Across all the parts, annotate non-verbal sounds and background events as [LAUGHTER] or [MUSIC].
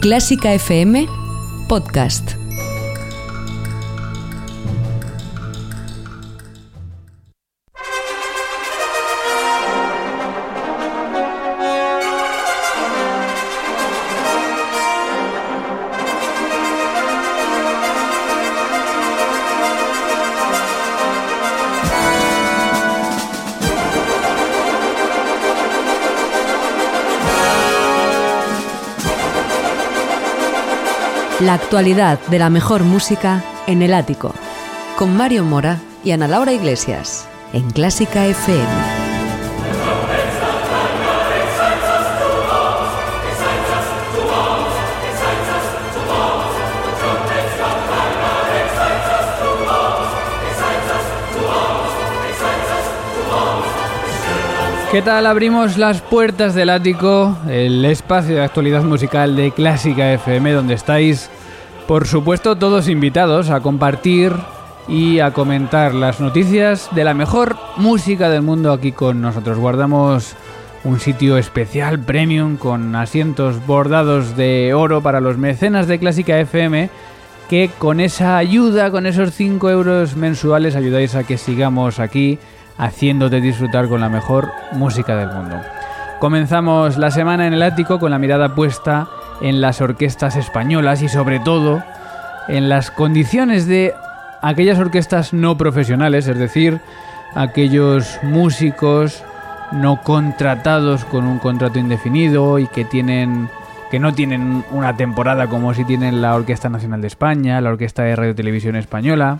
Clásica FM Podcast. La actualidad de la mejor música en el ático. Con Mario Mora y Ana Laura Iglesias. En Clásica FM. ¿Qué tal? Abrimos las puertas del ático, el espacio de actualidad musical de Clásica FM, donde estáis, por supuesto, todos invitados a compartir y a comentar las noticias de la mejor música del mundo aquí con nosotros. Guardamos un sitio especial, premium, con asientos bordados de oro para los mecenas de Clásica FM, que con esa ayuda, con esos 5 euros mensuales, ayudáis a que sigamos aquí haciéndote disfrutar con la mejor música del mundo. Comenzamos la semana en el ático con la mirada puesta en las orquestas españolas y sobre todo en las condiciones de aquellas orquestas no profesionales, es decir, aquellos músicos no contratados con un contrato indefinido y que tienen que no tienen una temporada como si tienen la Orquesta Nacional de España, la Orquesta de Radio Televisión Española,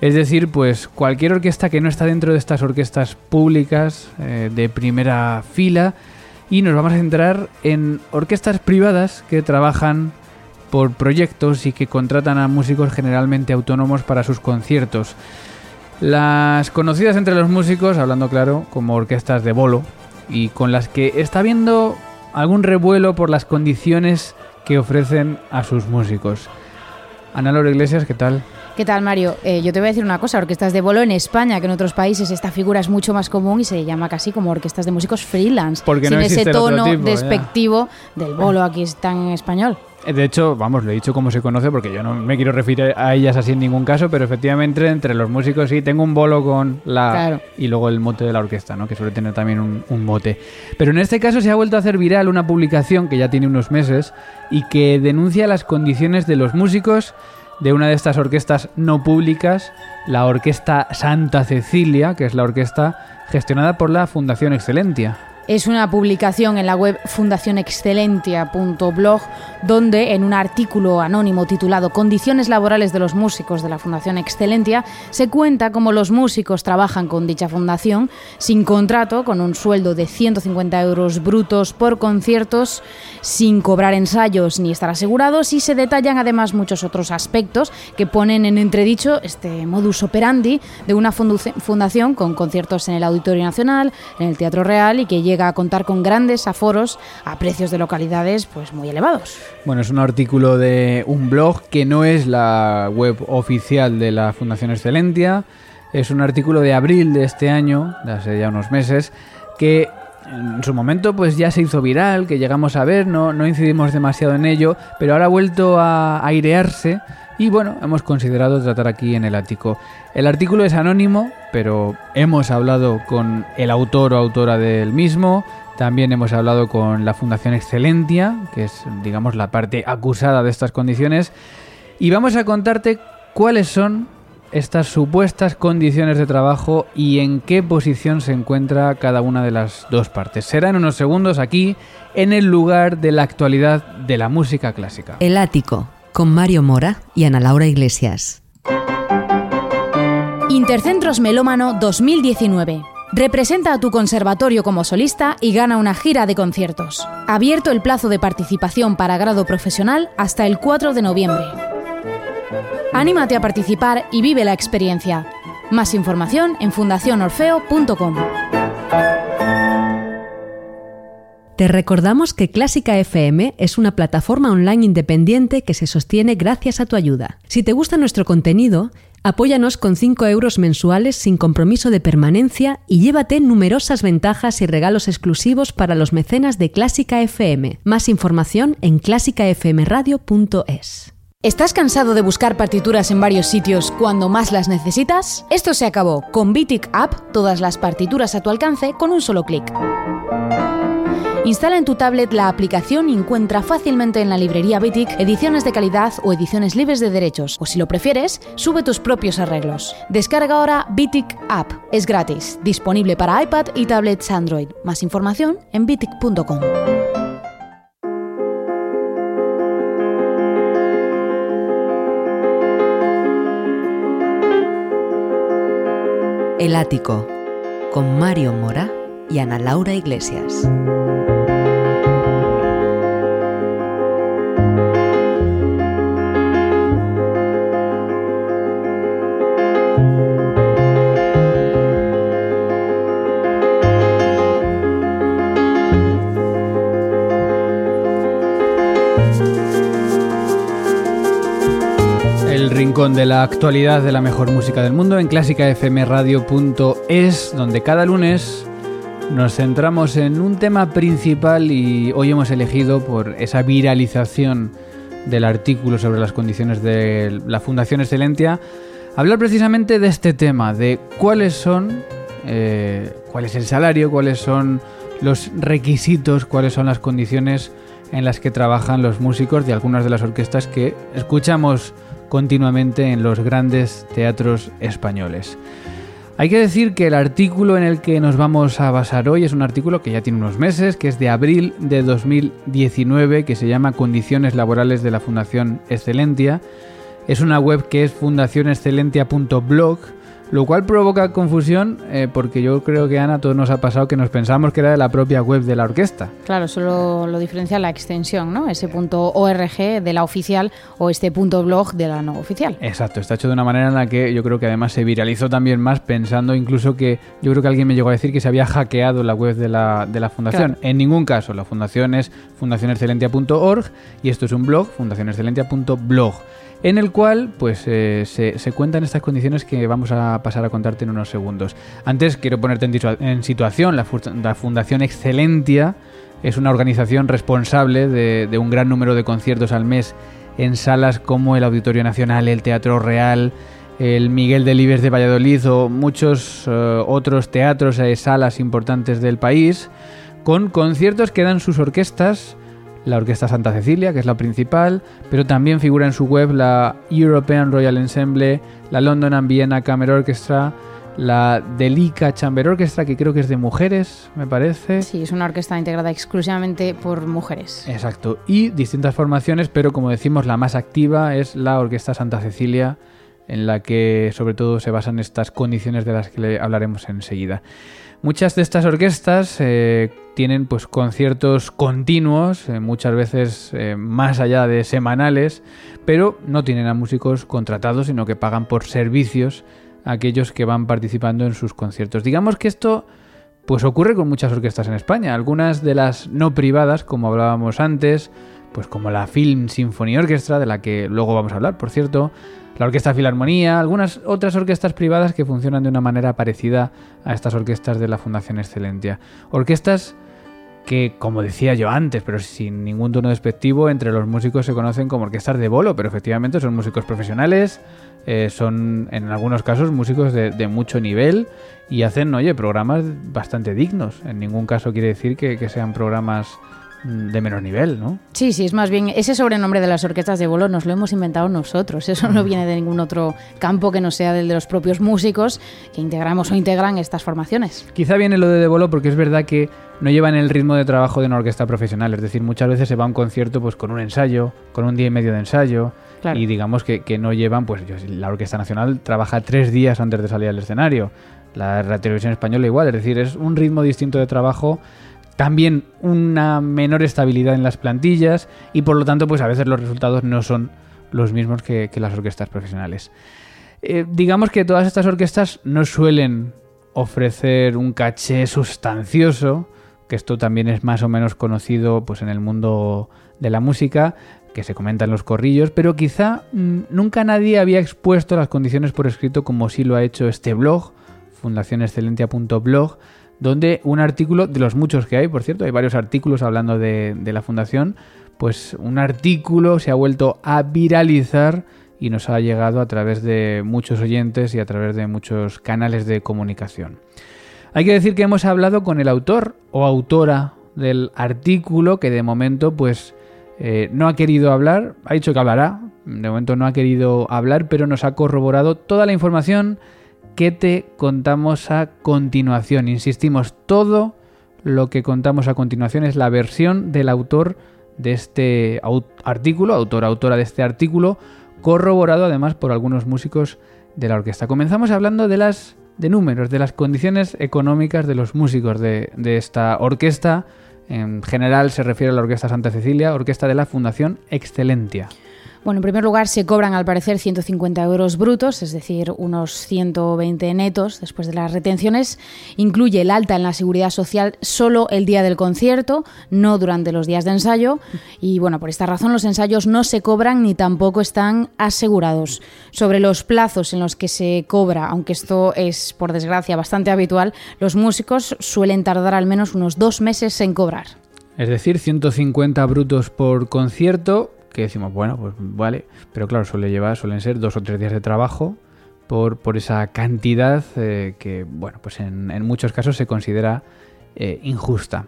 es decir, pues cualquier orquesta que no está dentro de estas orquestas públicas eh, de primera fila y nos vamos a centrar en orquestas privadas que trabajan por proyectos y que contratan a músicos generalmente autónomos para sus conciertos. Las conocidas entre los músicos, hablando claro, como orquestas de bolo y con las que está habiendo algún revuelo por las condiciones que ofrecen a sus músicos. Ana Laura Iglesias, ¿qué tal? ¿Qué tal, Mario? Eh, yo te voy a decir una cosa, orquestas de bolo en España, que en otros países esta figura es mucho más común y se llama casi como orquestas de músicos freelance, Porque sin no ese tono tipo, ya. despectivo del bolo aquí está en español. Eh, De hecho, vamos, lo he dicho como se conoce porque yo no me quiero referir a ellas así en ningún caso, pero efectivamente entre los músicos sí tengo un bolo con la Claro. y luego el mote de la orquesta, ¿no? Que suele tener también un, un mote. Pero en este caso se ha vuelto a hacer viral una publicación que ya tiene unos meses y que denuncia las condiciones de los músicos de una de estas orquestas no públicas, la Orquesta Santa Cecilia, que es la orquesta gestionada por la Fundación Excelentia. Es una publicación en la web fundacionexcelentia.blog donde en un artículo anónimo titulado Condiciones laborales de los músicos de la Fundación Excelentia se cuenta cómo los músicos trabajan con dicha fundación sin contrato, con un sueldo de 150 euros brutos por conciertos, sin cobrar ensayos ni estar asegurados y se detallan además muchos otros aspectos que ponen en entredicho este modus operandi de una fundación con conciertos en el Auditorio Nacional, en el Teatro Real y que llega a contar con grandes aforos a precios de localidades pues muy elevados. Bueno, es un artículo de un blog que no es la web oficial de la Fundación Excelentia. Es un artículo de abril de este año, de hace ya unos meses, que en su momento pues ya se hizo viral, que llegamos a ver, no, no incidimos demasiado en ello, pero ahora ha vuelto a airearse y bueno, hemos considerado tratar aquí en el ático. El artículo es anónimo, pero hemos hablado con el autor o autora del mismo, también hemos hablado con la Fundación Excelentia, que es, digamos, la parte acusada de estas condiciones, y vamos a contarte cuáles son estas supuestas condiciones de trabajo y en qué posición se encuentra cada una de las dos partes. Será en unos segundos aquí, en el lugar de la actualidad de la música clásica. El ático. Con Mario Mora y Ana Laura Iglesias. Intercentros Melómano 2019. Representa a tu conservatorio como solista y gana una gira de conciertos. Abierto el plazo de participación para grado profesional hasta el 4 de noviembre. Anímate a participar y vive la experiencia. Más información en fundacionorfeo.com. Te recordamos que Clásica FM es una plataforma online independiente que se sostiene gracias a tu ayuda. Si te gusta nuestro contenido, apóyanos con 5 euros mensuales sin compromiso de permanencia y llévate numerosas ventajas y regalos exclusivos para los mecenas de Clásica FM. Más información en clásicafmradio.es. ¿Estás cansado de buscar partituras en varios sitios cuando más las necesitas? Esto se acabó. Con Bitic App, todas las partituras a tu alcance con un solo clic. Instala en tu tablet la aplicación y encuentra fácilmente en la librería Bitic ediciones de calidad o ediciones libres de derechos, o si lo prefieres, sube tus propios arreglos. Descarga ahora Bitic App. Es gratis, disponible para iPad y tablets Android. Más información en bitic.com. El Ático, con Mario Mora y Ana Laura Iglesias. Rincón de la actualidad de la mejor música del mundo en clásicafmradio.es, donde cada lunes nos centramos en un tema principal y hoy hemos elegido por esa viralización del artículo sobre las condiciones de la Fundación Excelentia, hablar precisamente de este tema, de cuáles son, eh, cuál es el salario, cuáles son los requisitos, cuáles son las condiciones en las que trabajan los músicos de algunas de las orquestas que escuchamos continuamente en los grandes teatros españoles. Hay que decir que el artículo en el que nos vamos a basar hoy es un artículo que ya tiene unos meses, que es de abril de 2019, que se llama Condiciones laborales de la Fundación Excelentia. Es una web que es fundacionexcelentia.blog lo cual provoca confusión eh, porque yo creo que Ana, todo nos ha pasado que nos pensamos que era de la propia web de la orquesta. Claro, solo lo diferencia la extensión, ¿no? Ese punto .org de la oficial o este punto .blog de la no oficial. Exacto, está hecho de una manera en la que yo creo que además se viralizó también más pensando incluso que yo creo que alguien me llegó a decir que se había hackeado la web de la, de la fundación. En ningún caso, la fundación es fundacionexcelentia.org y esto es un blog, fundacionexcelentia.blog en el cual pues eh, se, cuentan estas condiciones que vamos a pasar a contarte en unos segundos. Antes quiero ponerte en, situación, la, Fundación Excelentia es una organización responsable de, un gran número de conciertos al mes en salas como el Auditorio Nacional, el Teatro Real, el Miguel Delibes de Valladolid o muchos uh, otros teatros y salas importantes del país, con conciertos que dan sus orquestas la Orquesta Santa Cecilia, que es la principal, pero también figura en su web la European Royal Ensemble, la London and Vienna Chamber Orchestra, la Delica Chamber Orchestra, que creo que es de mujeres, me parece. Sí, es una orquesta integrada exclusivamente por mujeres. Exacto, y distintas formaciones, pero como decimos, la más activa es la Orquesta Santa Cecilia, en la que sobre todo se basan estas condiciones de las que hablaremos enseguida. Muchas de estas orquestas eh, tienen pues conciertos continuos, eh, muchas veces eh, más allá de semanales, pero no tienen a músicos contratados, sino que pagan por servicios a aquellos que van participando en sus conciertos. Digamos que esto pues ocurre con muchas orquestas en España, algunas de las no privadas, como hablábamos antes, pues como la Film Symphony Orchestra, de la que luego vamos a hablar, por cierto, la Orquesta Filarmonía, algunas otras orquestas privadas que funcionan de una manera parecida a estas orquestas de la Fundación Excelentia. Orquestas que, como decía yo antes, pero sin ningún tono despectivo, entre los músicos se conocen como orquestas de bolo, pero efectivamente son músicos profesionales, eh, son en algunos casos músicos de, de, mucho nivel y hacen, oye, programas bastante dignos. En ningún caso quiere decir que, que sean programas de menor nivel, ¿no? Sí, sí, es más bien ese sobrenombre de las orquestas de bolo nos lo hemos inventado nosotros. Eso no viene de ningún otro campo que no sea del de los propios músicos que integramos o integran estas formaciones. Quizá viene lo de de bolo porque es verdad que no llevan el ritmo de trabajo de una orquesta profesional. Es decir, muchas veces se va a un concierto pues con un ensayo, con un día y medio de ensayo. Claro. Y digamos que, que, no llevan, pues la Orquesta Nacional trabaja tres días antes de salir al escenario. La televisión española igual, es decir, es un ritmo distinto de trabajo también una menor estabilidad en las plantillas y por lo tanto pues a veces los resultados no son los mismos que, las orquestas profesionales. Eh, digamos que todas estas orquestas no suelen ofrecer un caché sustancioso, que esto también es más o menos conocido pues en el mundo de la música, que se comenta en los corrillos, pero quizá mm, nunca nadie había expuesto las condiciones por escrito como sí lo ha hecho este blog, fundacionexcelentia.blog, donde un artículo, de los muchos que hay, por cierto, hay varios artículos hablando de, la fundación, pues un artículo se ha vuelto a viralizar y nos ha llegado a través de muchos oyentes y a través de muchos canales de comunicación. Hay que decir que hemos hablado con el autor o autora del artículo que de momento pues eh, no ha querido hablar, ha dicho que hablará, de momento no ha querido hablar, pero nos ha corroborado toda la información que te contamos a continuación. Insistimos, todo lo que contamos a continuación es la versión del autor de este artículo, autor, autora de este artículo, corroborado además por algunos músicos de la orquesta. Comenzamos hablando de las de números, de las condiciones económicas de los músicos de, de esta orquesta en general se refiere a la Orquesta Santa Cecilia, orquesta de la Fundación Excelentia. Bueno, en primer lugar se cobran al parecer 150 euros brutos, es decir, unos 120 netos después de las retenciones. Incluye el alta en la seguridad social solo el día del concierto, no durante los días de ensayo. Y bueno, por esta razón los ensayos no se cobran ni tampoco están asegurados. Sobre los plazos en los que se cobra, aunque esto es por desgracia bastante habitual, los músicos suelen tardar al menos unos dos meses en cobrar. Es decir, 150 brutos por concierto, que decimos, bueno, pues vale, pero claro, suele llevar, suelen ser dos o tres días de trabajo por, por esa cantidad eh, que, bueno, pues en, muchos casos se considera eh, injusta.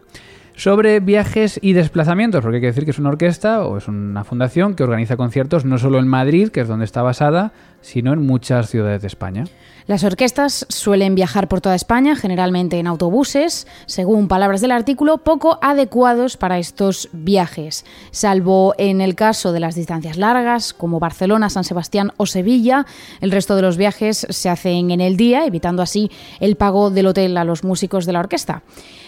Sobre viajes y desplazamientos, porque hay que decir que es una orquesta o es una fundación que organiza conciertos no solo en Madrid, que es donde está basada, sino en muchas ciudades de España. Las orquestas suelen viajar por toda España, generalmente en autobuses, según palabras del artículo, poco adecuados para estos viajes, salvo en el caso de las distancias largas, como Barcelona, San Sebastián o Sevilla. El resto de los viajes se hacen en el día, evitando así el pago del hotel a los músicos de la orquesta.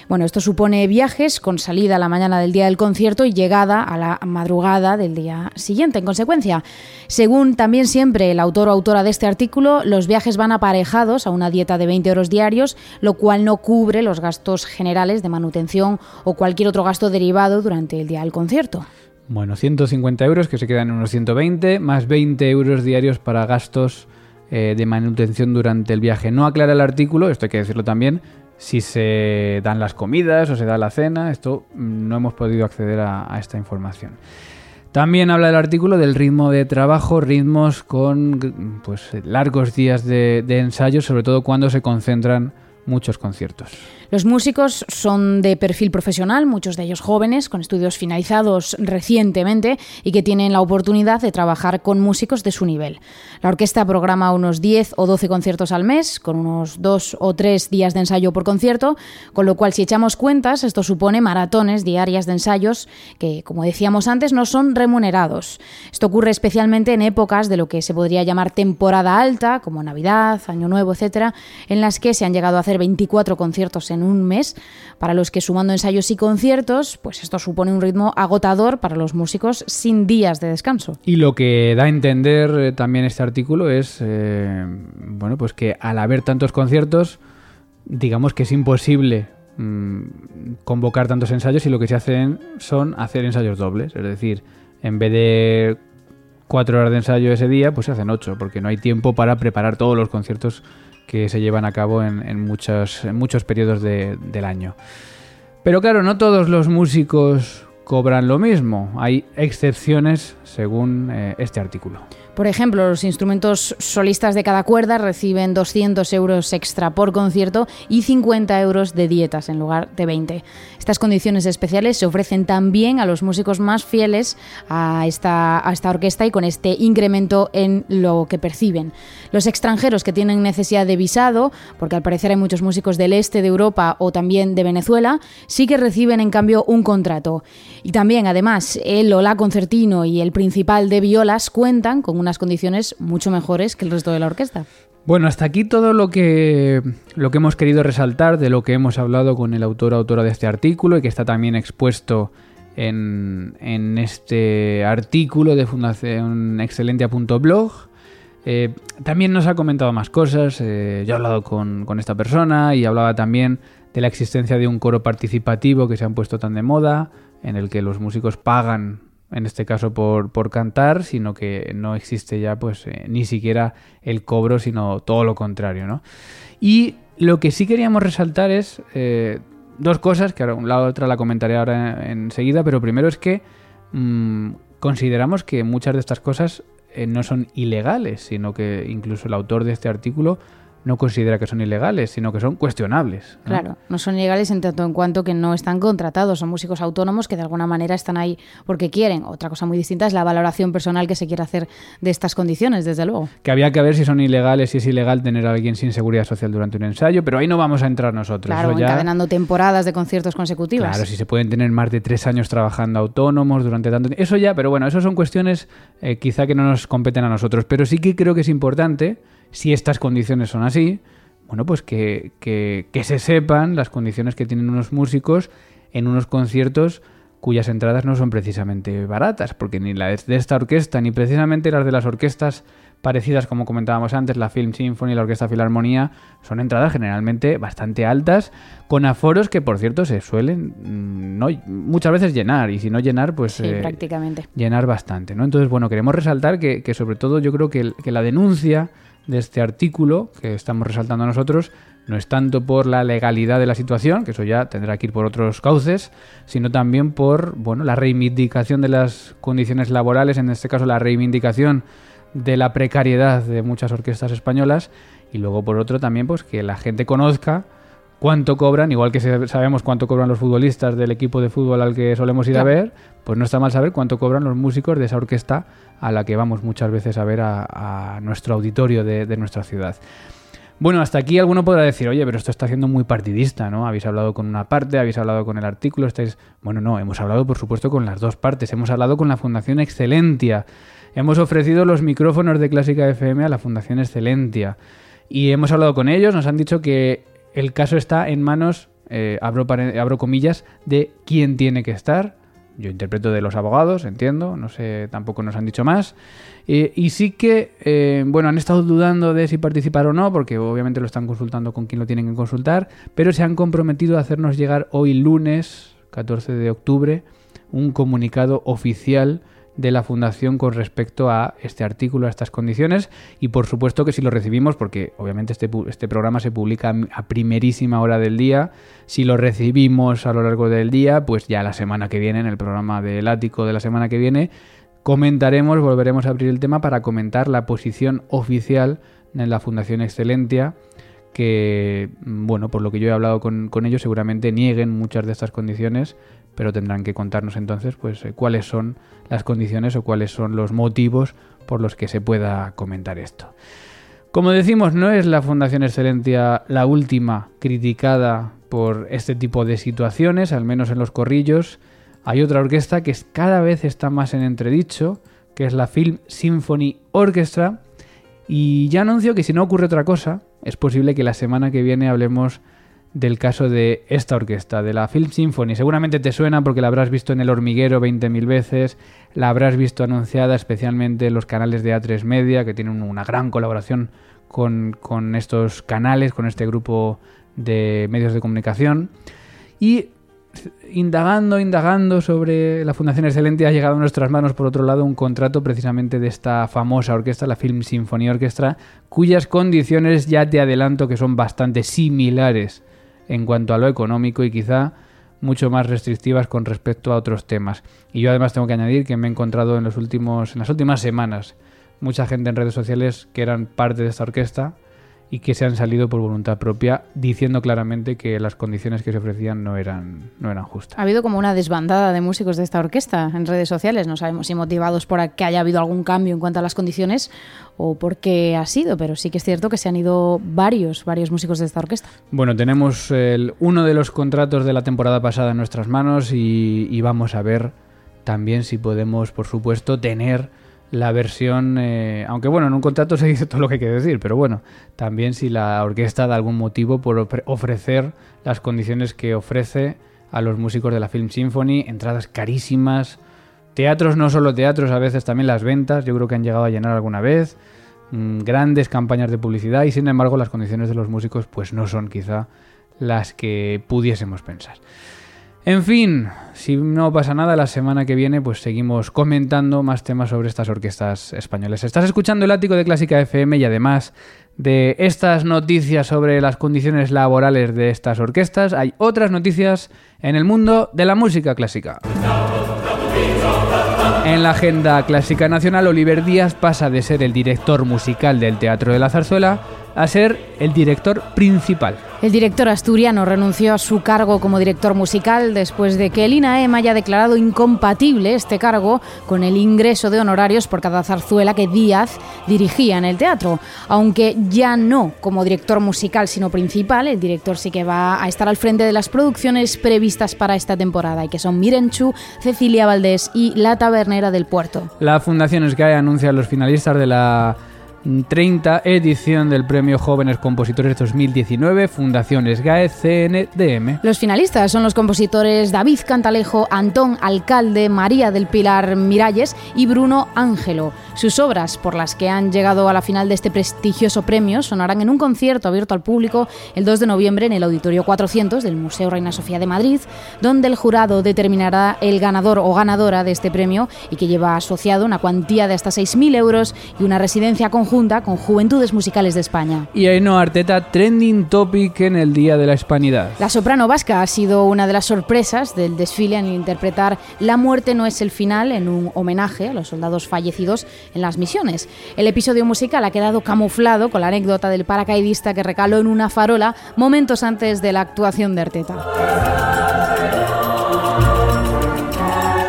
Bueno, esto supone viajes con salida a la mañana del día del concierto y llegada a la madrugada del día siguiente. En consecuencia, según también siempre el autor autora de este artículo, los viajes van aparejados a una dieta de 20 euros diarios, lo cual no cubre los gastos generales de manutención o cualquier otro gasto derivado durante el día del concierto. Bueno, 150 euros que se quedan en unos 120, más 20 euros diarios para gastos eh, de manutención durante el viaje. No aclara el artículo, esto hay que decirlo también, si se dan las comidas o se da la cena. Esto mm, no hemos podido acceder a, esta información. También habla el artículo del ritmo de trabajo, ritmos con pues, largos días de, de ensayo, sobre todo cuando se concentran muchos conciertos. Los músicos son de perfil profesional, muchos de ellos jóvenes, con estudios finalizados recientemente y que tienen la oportunidad de trabajar con músicos de su nivel. La orquesta programa unos 10 o 12 conciertos al mes, con unos 2 o 3 días de ensayo por concierto, con lo cual si echamos cuentas, esto supone maratones diarias de ensayos que, como decíamos antes, no son remunerados. Esto ocurre especialmente en épocas de lo que se podría llamar temporada alta, como Navidad, Año Nuevo, etcétera, en las que se han llegado a hacer 24 conciertos en en un mes, para los que sumando ensayos y conciertos, pues esto supone un ritmo agotador para los músicos sin días de descanso. Y lo que da a entender eh, también este artículo es, eh, bueno, pues que al haber tantos conciertos, digamos que es imposible mm, convocar tantos ensayos y lo que se hacen son hacer ensayos dobles, es decir, en vez de cuatro horas de ensayo ese día, pues se hacen ocho, porque no hay tiempo para preparar todos los conciertos que se llevan a cabo en, muchos, en muchos periodos del año. Pero claro, no todos los músicos cobran lo mismo. Hay excepciones según eh, este artículo. Por ejemplo, los instrumentos solistas de cada cuerda reciben 200 euros extra por concierto y 50 euros de dietas en lugar de 20. Estas condiciones especiales se ofrecen también a los músicos más fieles a esta, a esta orquesta y con este incremento en lo que perciben. Los extranjeros que tienen necesidad de visado, porque al parecer hay muchos músicos del este de Europa o también de Venezuela, sí que reciben en cambio un contrato. Y también, además, el o la concertino y el principal de violas cuentan con unas condiciones mucho mejores que el resto de la orquesta. Bueno, hasta aquí todo lo que, lo que hemos querido resaltar de lo que hemos hablado con el autor o autora de este artículo y que está también expuesto en, en este artículo de Fundación Excelentia.blog. Eh, también nos ha comentado más cosas. Eh, yo he hablado con, con, esta persona y hablaba también de la existencia de un coro participativo que se han puesto tan de moda, en el que los músicos pagan en este caso por, por cantar, sino que no existe ya pues eh, ni siquiera el cobro, sino todo lo contrario, ¿no? Y lo que sí queríamos resaltar es eh, dos cosas, que ahora, la otra la comentaré ahora enseguida, pero primero es que mmm, consideramos que muchas de estas cosas eh, no son ilegales, sino que incluso el autor de este artículo no considera que son ilegales, sino que son cuestionables. ¿no? Claro, no son ilegales en tanto en cuanto que no están contratados, son músicos autónomos que de alguna manera están ahí porque quieren. Otra cosa muy distinta es la valoración personal que se quiere hacer de estas condiciones, desde luego. Que había que ver si son ilegales, si es ilegal tener a alguien sin seguridad social durante un ensayo, pero ahí no vamos a entrar nosotros. Claro, Eso ya... encadenando temporadas de conciertos consecutivas. Claro, si se pueden tener más de tres años trabajando autónomos durante tanto tiempo. Eso ya, pero bueno, eso son cuestiones eh, quizá que no nos competen a nosotros, pero sí que creo que es importante, si estas condiciones son así, bueno, pues que, que, que, se sepan las condiciones que tienen unos músicos en unos conciertos cuyas entradas no son precisamente baratas, porque ni las de esta orquesta, ni precisamente las de las orquestas parecidas, como comentábamos antes, la Film Symphony y la Orquesta Filarmonía, son entradas generalmente bastante altas, con aforos que, por cierto, se suelen no, muchas veces llenar, y si no llenar, pues sí, eh, prácticamente. llenar bastante. ¿no? Entonces, bueno, queremos resaltar que, que sobre todo yo creo que, que la denuncia de este artículo que estamos resaltando nosotros no es tanto por la legalidad de la situación, que eso ya tendrá que ir por otros cauces, sino también por bueno, la reivindicación de las condiciones laborales, en este caso la reivindicación de la precariedad de muchas orquestas españolas y luego por otro también pues que la gente conozca cuánto cobran, igual que sabemos cuánto cobran los futbolistas del equipo de fútbol al que solemos ir claro. a ver, pues no está mal saber cuánto cobran los músicos de esa orquesta a la que vamos muchas veces a ver a, a nuestro auditorio de, de, nuestra ciudad. Bueno, hasta aquí alguno podrá decir, oye, pero esto está siendo muy partidista, ¿no? Habéis hablado con una parte, habéis hablado con el artículo, estáis... Bueno, no, hemos hablado por supuesto con las dos partes, hemos hablado con la Fundación Excelentia, hemos ofrecido los micrófonos de Clásica FM a la Fundación Excelentia y hemos hablado con ellos, nos han dicho que el caso está en manos, eh, abro, abro comillas, de quién tiene que estar. Yo interpreto de los abogados, entiendo, no sé, tampoco nos han dicho más. Eh, y sí que, eh, bueno, han estado dudando de si participar o no, porque obviamente lo están consultando con quien lo tienen que consultar, pero se han comprometido a hacernos llegar hoy lunes, 14 de octubre, un comunicado oficial de la Fundación con respecto a este artículo, a estas condiciones, y por supuesto que si lo recibimos, porque obviamente este, este programa se publica a primerísima hora del día, si lo recibimos a lo largo del día, pues ya la semana que viene, en el programa del ático de la semana que viene, comentaremos, volveremos a abrir el tema para comentar la posición oficial de la Fundación Excelentia, que, bueno, por lo que yo he hablado con, con ellos, seguramente nieguen muchas de estas condiciones, pero tendrán que contarnos entonces pues eh, cuáles son las condiciones o cuáles son los motivos por los que se pueda comentar esto. Como decimos, no es la Fundación Excelentia la última criticada por este tipo de situaciones, al menos en los corrillos. Hay otra orquesta que cada vez está más en entredicho, que es la Film Symphony Orchestra. Y ya anuncio que si no ocurre otra cosa, es posible que la semana que viene hablemos del caso de esta orquesta, de la Film Symphony. Seguramente te suena porque la habrás visto en El Hormiguero 20.000 veces, la habrás visto anunciada especialmente en los canales de A3 Media, que tienen una gran colaboración con, con estos canales, con este grupo de medios de comunicación. Y indagando, indagando sobre la Fundación Excelente ha llegado a nuestras manos, por otro lado, un contrato precisamente de esta famosa orquesta, la Film Symphony Orchestra, cuyas condiciones ya te adelanto que son bastante similares en cuanto a lo económico y quizá mucho más restrictivas con respecto a otros temas. Y yo además tengo que añadir que me he encontrado en los últimos en las últimas semanas mucha gente en redes sociales que eran parte de esta orquesta y que se han salido por voluntad propia diciendo claramente que las condiciones que se ofrecían no eran, no eran justas. Ha habido como una desbandada de músicos de esta orquesta en redes sociales, no sabemos si motivados por que haya habido algún cambio en cuanto a las condiciones o por qué ha sido, pero sí que es cierto que se han ido varios, varios músicos de esta orquesta. Bueno, tenemos el, uno de los contratos de la temporada pasada en nuestras manos y, y vamos a ver también si podemos, por supuesto, tener la versión, eh, aunque bueno, en un contrato [LAUGHS] se dice todo lo que hay que decir, pero bueno, también si la orquesta da algún motivo por ofrecer las condiciones que ofrece a los músicos de la Film Symphony, entradas carísimas, teatros, no solo teatros, a veces también las ventas, yo creo que han llegado a llenar alguna vez, mm, grandes campañas de publicidad y sin embargo las condiciones de los músicos pues no son quizá las que pudiésemos pensar. En fin, si no pasa nada, la semana que viene pues seguimos comentando más temas sobre estas orquestas españolas. Estás escuchando el ático de Clásica FM y además de estas noticias sobre las condiciones laborales de estas orquestas, hay otras noticias en el mundo de la música clásica. En la agenda clásica nacional, Oliver Díaz pasa de ser el director musical del Teatro de la Zarzuela a ser el director principal. El director asturiano renunció a su cargo como director musical después de que el INAEM haya declarado incompatible este cargo con el ingreso de honorarios por cada zarzuela que Díaz dirigía en el teatro. Aunque ya no como director musical, sino principal, el director sí que va a estar al frente de las producciones previstas para esta temporada, y que son Mirenchu, Cecilia Valdés y La Tabernera del Puerto. La Fundación SGAE anuncia a los finalistas de la 30 edición del Premio Jóvenes Compositores 2019, Fundación SGAE CNDM. Los finalistas son los compositores David Cantalejo, Antón Alcalde, María del Pilar Miralles y Bruno Ángelo. Sus obras, por las que han llegado a la final de este prestigioso premio, sonarán en un concierto abierto al público el 2 de noviembre en el Auditorio 400 del Museo Reina Sofía de Madrid, donde el jurado determinará el ganador o ganadora de este premio y que lleva asociado una cuantía de hasta 6.000 euros y una residencia conjunta con Juventudes Musicales de España. Y Ainhoa Arteta, trending topic en el Día de la Hispanidad. La soprano vasca ha sido una de las sorpresas del desfile en interpretar La muerte no es el final en un homenaje a los soldados fallecidos en las misiones. El episodio musical ha quedado camuflado con la anécdota del paracaidista que recaló en una farola momentos antes de la actuación de Arteta.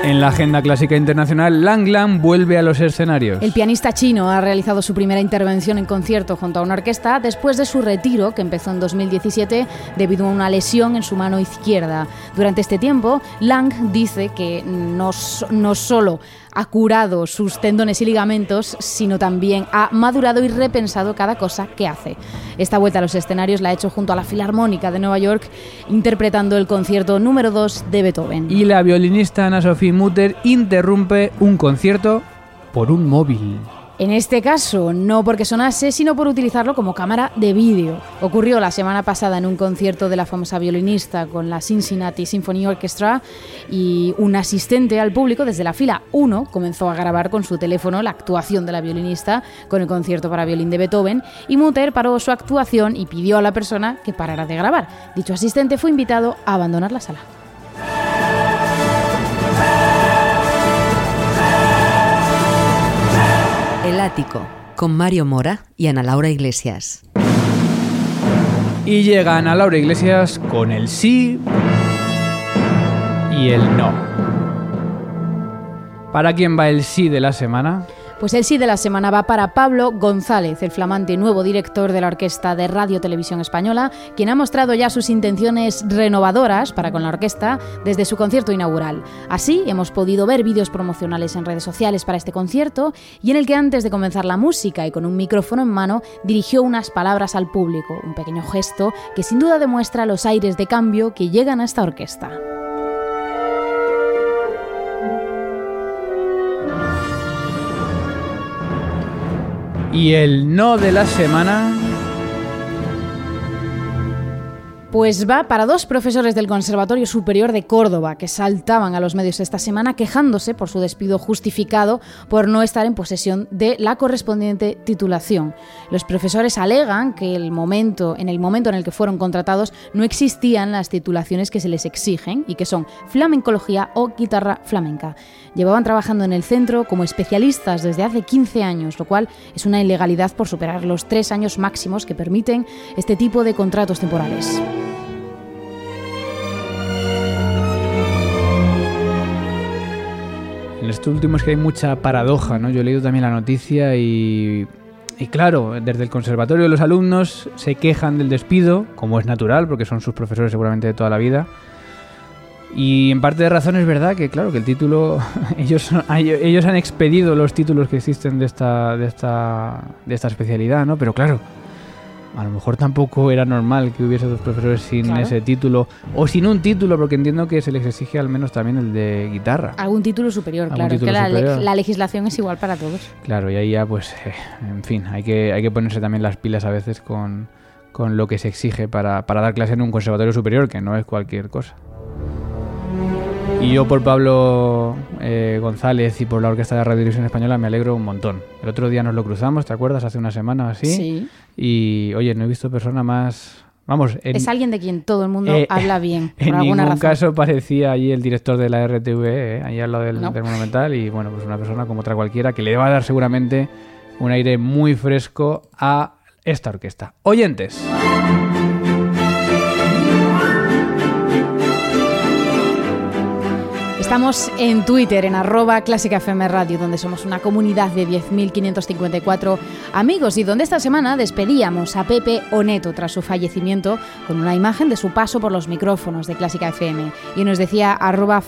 En la agenda clásica internacional, Lang Lang vuelve a los escenarios. El pianista chino ha realizado su primera intervención en concierto junto a una orquesta después de su retiro, que empezó en 2017 debido a una lesión en su mano izquierda. Durante este tiempo, Lang dice que no, no solo ha curado sus tendones y ligamentos, sino también ha madurado y repensado cada cosa que hace. Esta vuelta a los escenarios la ha hecho junto a la Filarmónica de Nueva York, interpretando el concierto número 2 de Beethoven. Y la violinista Anna Sophie Mutter interrumpe un concierto por un móvil. En este caso, no porque sonase, sino por utilizarlo como cámara de vídeo. Ocurrió la semana pasada en un concierto de la famosa violinista con la Cincinnati Symphony Orchestra y un asistente al público desde la fila 1 comenzó a grabar con su teléfono la actuación de la violinista con el concierto para violín de Beethoven y Mutter paró su actuación y pidió a la persona que parara de grabar. Dicho asistente fue invitado a abandonar la sala. Con Mario Mora y Ana Laura Iglesias. Y llega Ana Laura Iglesias con el sí y el no. ¿Para quién va el sí de la semana? Pues el sí de la semana va para Pablo González, el flamante nuevo director de la Orquesta de Radio Televisión Española, quien ha mostrado ya sus intenciones renovadoras para con la orquesta desde su concierto inaugural. Así hemos podido ver vídeos promocionales en redes sociales para este concierto y en el que antes de comenzar la música y con un micrófono en mano dirigió unas palabras al público, un pequeño gesto que sin duda demuestra los aires de cambio que llegan a esta orquesta. Y el no de la semana pues va para dos profesores del Conservatorio Superior de Córdoba que saltaban a los medios esta semana quejándose por su despido justificado por no estar en posesión de la correspondiente titulación. Los profesores alegan que el momento, en el momento en el que fueron contratados no existían las titulaciones que se les exigen y que son flamencología o guitarra flamenca. Llevaban trabajando en el centro como especialistas desde hace 15 años, lo cual es una ilegalidad por superar los tres años máximos que permiten este tipo de contratos temporales. En esto último es que hay mucha paradoja, ¿no? Yo he leído también la noticia y, y claro, desde el conservatorio los alumnos se quejan del despido, como es natural, porque son sus profesores seguramente de toda la vida. Y en parte de razón es verdad que, claro, que el título, [LAUGHS] ellos, ellos han expedido los títulos que existen de esta, de esta, de esta especialidad, ¿no? Pero claro, a lo mejor tampoco era normal que hubiese dos profesores sin ese título o sin un título, porque entiendo que se les exige al menos también el de guitarra. Algún título superior, claro, que La, legislación es igual para todos. Claro, y ahí ya, pues, eh, en fin, hay que, hay que ponerse también las pilas a veces con, con lo que se exige para, para dar clase en un conservatorio superior, que no es cualquier cosa. Y yo por Pablo eh, González y por la Orquesta de Radio Televisión Española me alegro un montón. El otro día nos lo cruzamos, ¿te acuerdas? Hace una semana o así. Sí. Y oye, no he visto persona más... Vamos, es alguien de quien todo el mundo eh, habla [LAUGHS] bien. Por en ningún caso parecía allí el director de la RTV, eh, ahí al lado del, del, Monumental, y bueno, pues una persona como otra cualquiera que le va a dar seguramente un aire muy fresco a esta orquesta. Oyentes. Estamos en Twitter, en arroba Clásica FM Radio, donde somos una comunidad de 10.554 amigos y donde esta semana despedíamos a Pepe Oneto tras su fallecimiento con una imagen de su paso por los micrófonos de Clásica FM. Y nos decía arroba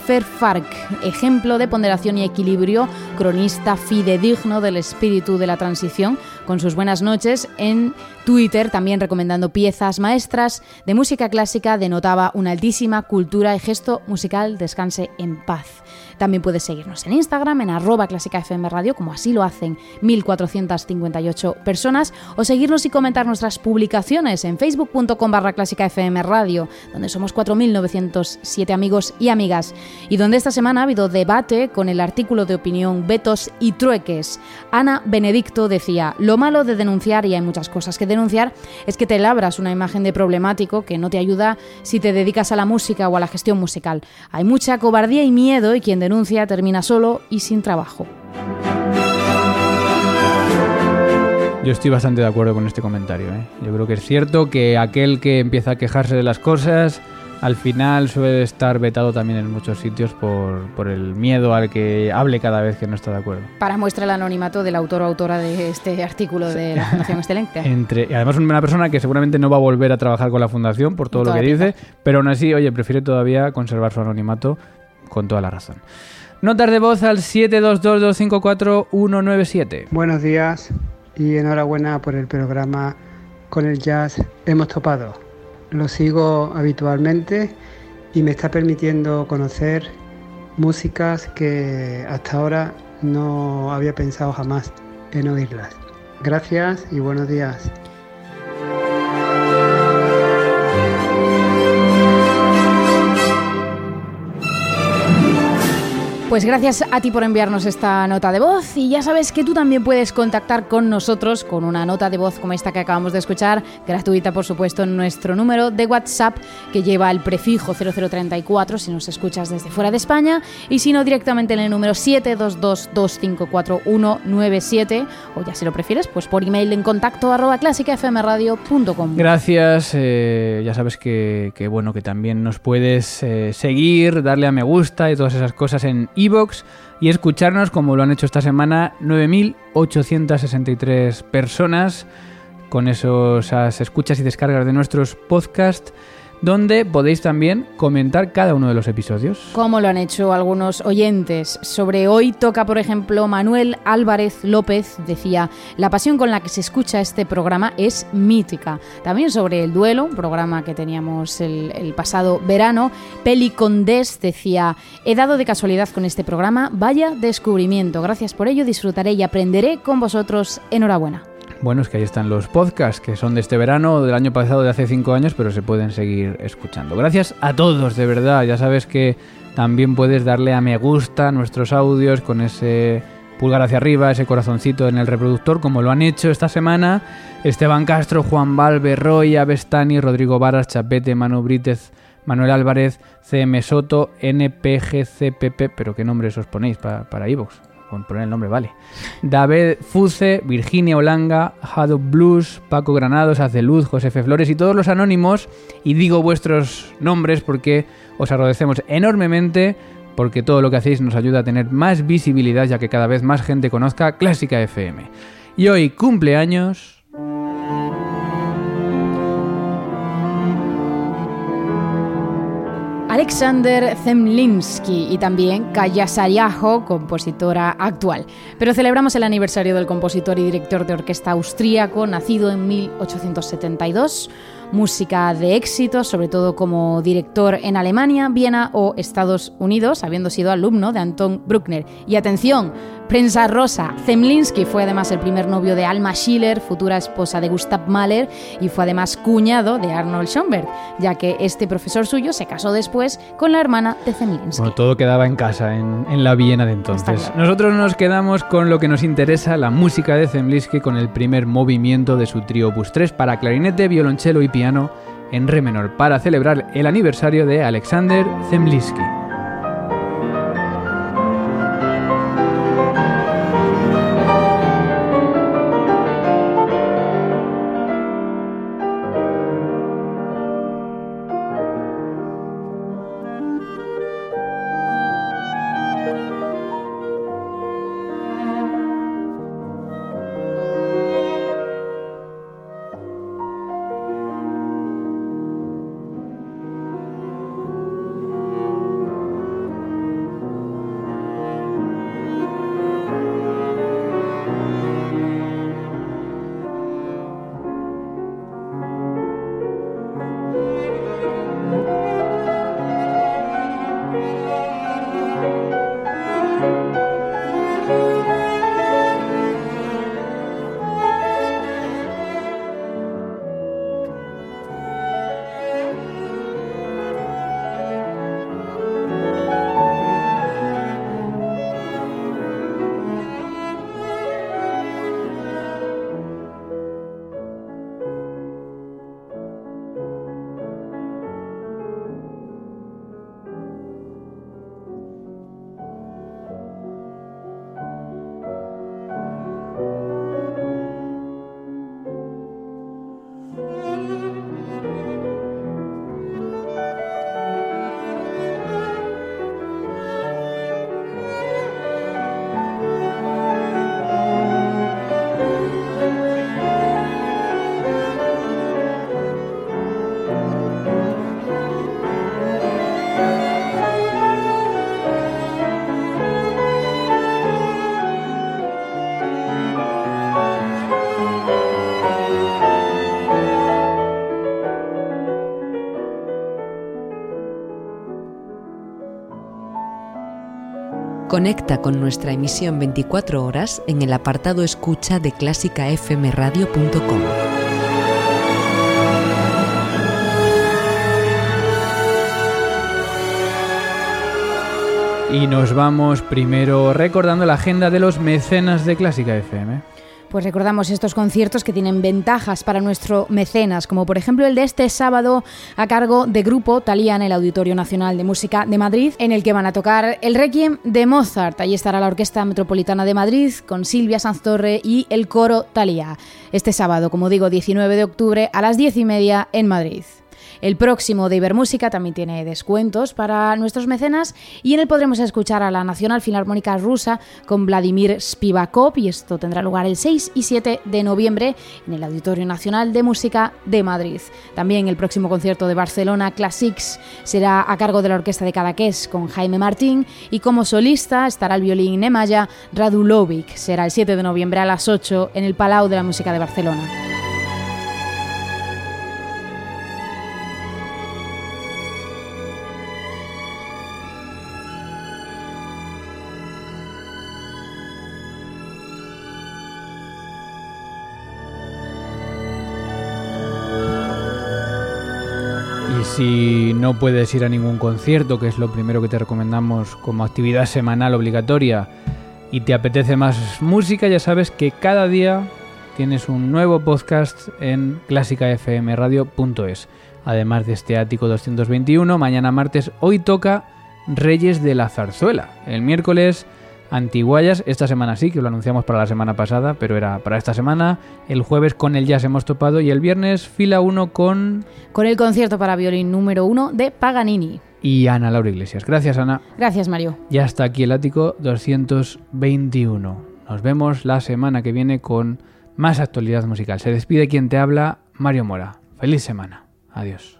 ejemplo de ponderación y equilibrio, cronista fidedigno del espíritu de la transición, con sus buenas noches en Twitter, también recomendando piezas maestras de música clásica, denotaba una altísima cultura y gesto musical. Descanse en paz. También puedes seguirnos en Instagram, en arroba clásica FM Radio, como así lo hacen 1.458 personas, o seguirnos y comentar nuestras publicaciones en facebook.com barra clásica FM Radio, donde somos 4.907 amigos y amigas, y donde esta semana ha habido debate con el artículo de opinión Vetos y Trueques. Ana Benedicto decía, lo malo de denunciar, y hay muchas cosas que denunciar, es que te labras una imagen de problemático que no te ayuda si te dedicas a la música o a la gestión musical. Hay mucha cobardía y miedo y quien denuncia termina solo y sin trabajo. Yo estoy bastante de acuerdo con este comentario. ¿eh? Yo creo que es cierto que aquel que empieza a quejarse de las cosas al final suele estar vetado también en muchos sitios por, el miedo al que hable cada vez que no está de acuerdo. Para muestra el anonimato del autor o autora de este artículo de [LAUGHS] la Fundación Excelente. Entre, y además una persona que seguramente no va a volver a trabajar con la Fundación por todo lo que dice, pero aún así, oye, prefiere todavía conservar su anonimato con toda la razón. Notas de voz al 722254197. Buenos días y enhorabuena por el programa Con el Jazz Hemos Topado. Lo sigo habitualmente y me está permitiendo conocer músicas que hasta ahora no había pensado jamás en oírlas. Gracias y buenos días. Pues gracias a ti por enviarnos esta nota de voz y ya sabes que tú también puedes contactar con nosotros con una nota de voz como esta que acabamos de escuchar, gratuita por supuesto en nuestro número de WhatsApp que lleva el prefijo 0034 si nos escuchas desde fuera de España y si no directamente en el número 722254197 o ya si lo prefieres pues por email en contacto arroba clásicafmradio.com. Gracias, eh, ya sabes que, bueno que también nos puedes eh, seguir, darle a me gusta y todas esas cosas en y escucharnos como lo han hecho esta semana 9.863 personas con esas escuchas y descargas de nuestros podcasts donde podéis también comentar cada uno de los episodios. Como lo han hecho algunos oyentes. Sobre hoy toca, por ejemplo, Manuel Álvarez López decía, la pasión con la que se escucha este programa es mítica. También sobre el duelo, un programa que teníamos el, pasado verano, Peli Condés decía, he dado de casualidad con este programa, vaya descubrimiento. Gracias por ello, disfrutaré y aprenderé con vosotros. Enhorabuena. Bueno, es que ahí están los podcasts que son de este verano, del año pasado, de hace cinco años, pero se pueden seguir escuchando. Gracias a todos, de verdad. Ya sabes que también puedes darle a me gusta a nuestros audios con ese pulgar hacia arriba, ese corazoncito en el reproductor, como lo han hecho esta semana Esteban Castro, Juan Valve, Roy, Avestani, Rodrigo Varas, Chapete, Manu Brítez, Manuel Álvarez, CM Soto, NPGCPP, pero qué nombres os ponéis para, para iVoox con poner el nombre vale. David Fuce, Virginia Olanga, Hado Blues, Paco Granados, Azeluz, Josefe Flores y todos los anónimos. Y digo vuestros nombres porque os agradecemos enormemente porque todo lo que hacéis nos ayuda a tener más visibilidad ya que cada vez más gente conozca Clásica FM. Y hoy cumpleaños... Alexander Zemlinsky y también Kaya Sariajo, compositora actual. Pero celebramos el aniversario del compositor y director de orquesta austríaco, nacido en 1872 música de éxito, sobre todo como director en Alemania, Viena o Estados Unidos, habiendo sido alumno de Anton Bruckner. Y atención, prensa rosa, Zemlinsky fue además el primer novio de Alma Schiller, futura esposa de Gustav Mahler, y fue además cuñado de Arnold Schoenberg, ya que este profesor suyo se casó después con la hermana de Zemlinsky. Bueno, todo quedaba en casa, en, en la Viena de entonces. Nosotros nos quedamos con lo que nos interesa, la música de Zemlinsky, con el primer movimiento de su trío Opus 3 para clarinete, violonchelo y piano en re menor para celebrar el aniversario de Alexander Zemlinsky. Conecta con nuestra emisión 24 horas en el apartado escucha de clásicafmradio.com. Y nos vamos primero recordando la agenda de los mecenas de Clásica FM. Pues recordamos estos conciertos que tienen ventajas para nuestro mecenas, como por ejemplo el de este sábado a cargo de Grupo Talía en el Auditorio Nacional de Música de Madrid, en el que van a tocar el Requiem de Mozart. Allí estará la Orquesta Metropolitana de Madrid con Silvia Sanztorre y el coro Talía. Este sábado, como digo, 19 de octubre a las 10 y media en Madrid. El próximo de Ibermúsica también tiene descuentos para nuestros mecenas y en él podremos escuchar a la Nacional Filarmónica Rusa con Vladimir Spivakov y esto tendrá lugar el 6 y 7 de noviembre en el Auditorio Nacional de Música de Madrid. También el próximo concierto de Barcelona Classics será a cargo de la Orquesta de Cadaqués con Jaime Martín y como solista estará el violín Nemanja Radulovic. Será el 7 de noviembre a las 8 en el Palau de la Música de Barcelona. Si no puedes ir a ningún concierto, que es lo primero que te recomendamos como actividad semanal obligatoria, y te apetece más música, ya sabes que cada día tienes un nuevo podcast en clásicafmradio.es. Además de este ático 221, mañana martes, hoy toca Reyes de la Zarzuela. El miércoles Antiguayas. Esta semana sí, que lo anunciamos para la semana pasada, pero era para esta semana. El jueves con el jazz hemos topado y el viernes fila 1 con... Con el concierto para violín número 1 de Paganini. Y Ana Laura Iglesias. Gracias, Ana. Gracias, Mario. Ya está aquí el ático 221. Nos vemos la semana que viene con más actualidad musical. Se despide quien te habla, Mario Mora. Feliz semana. Adiós.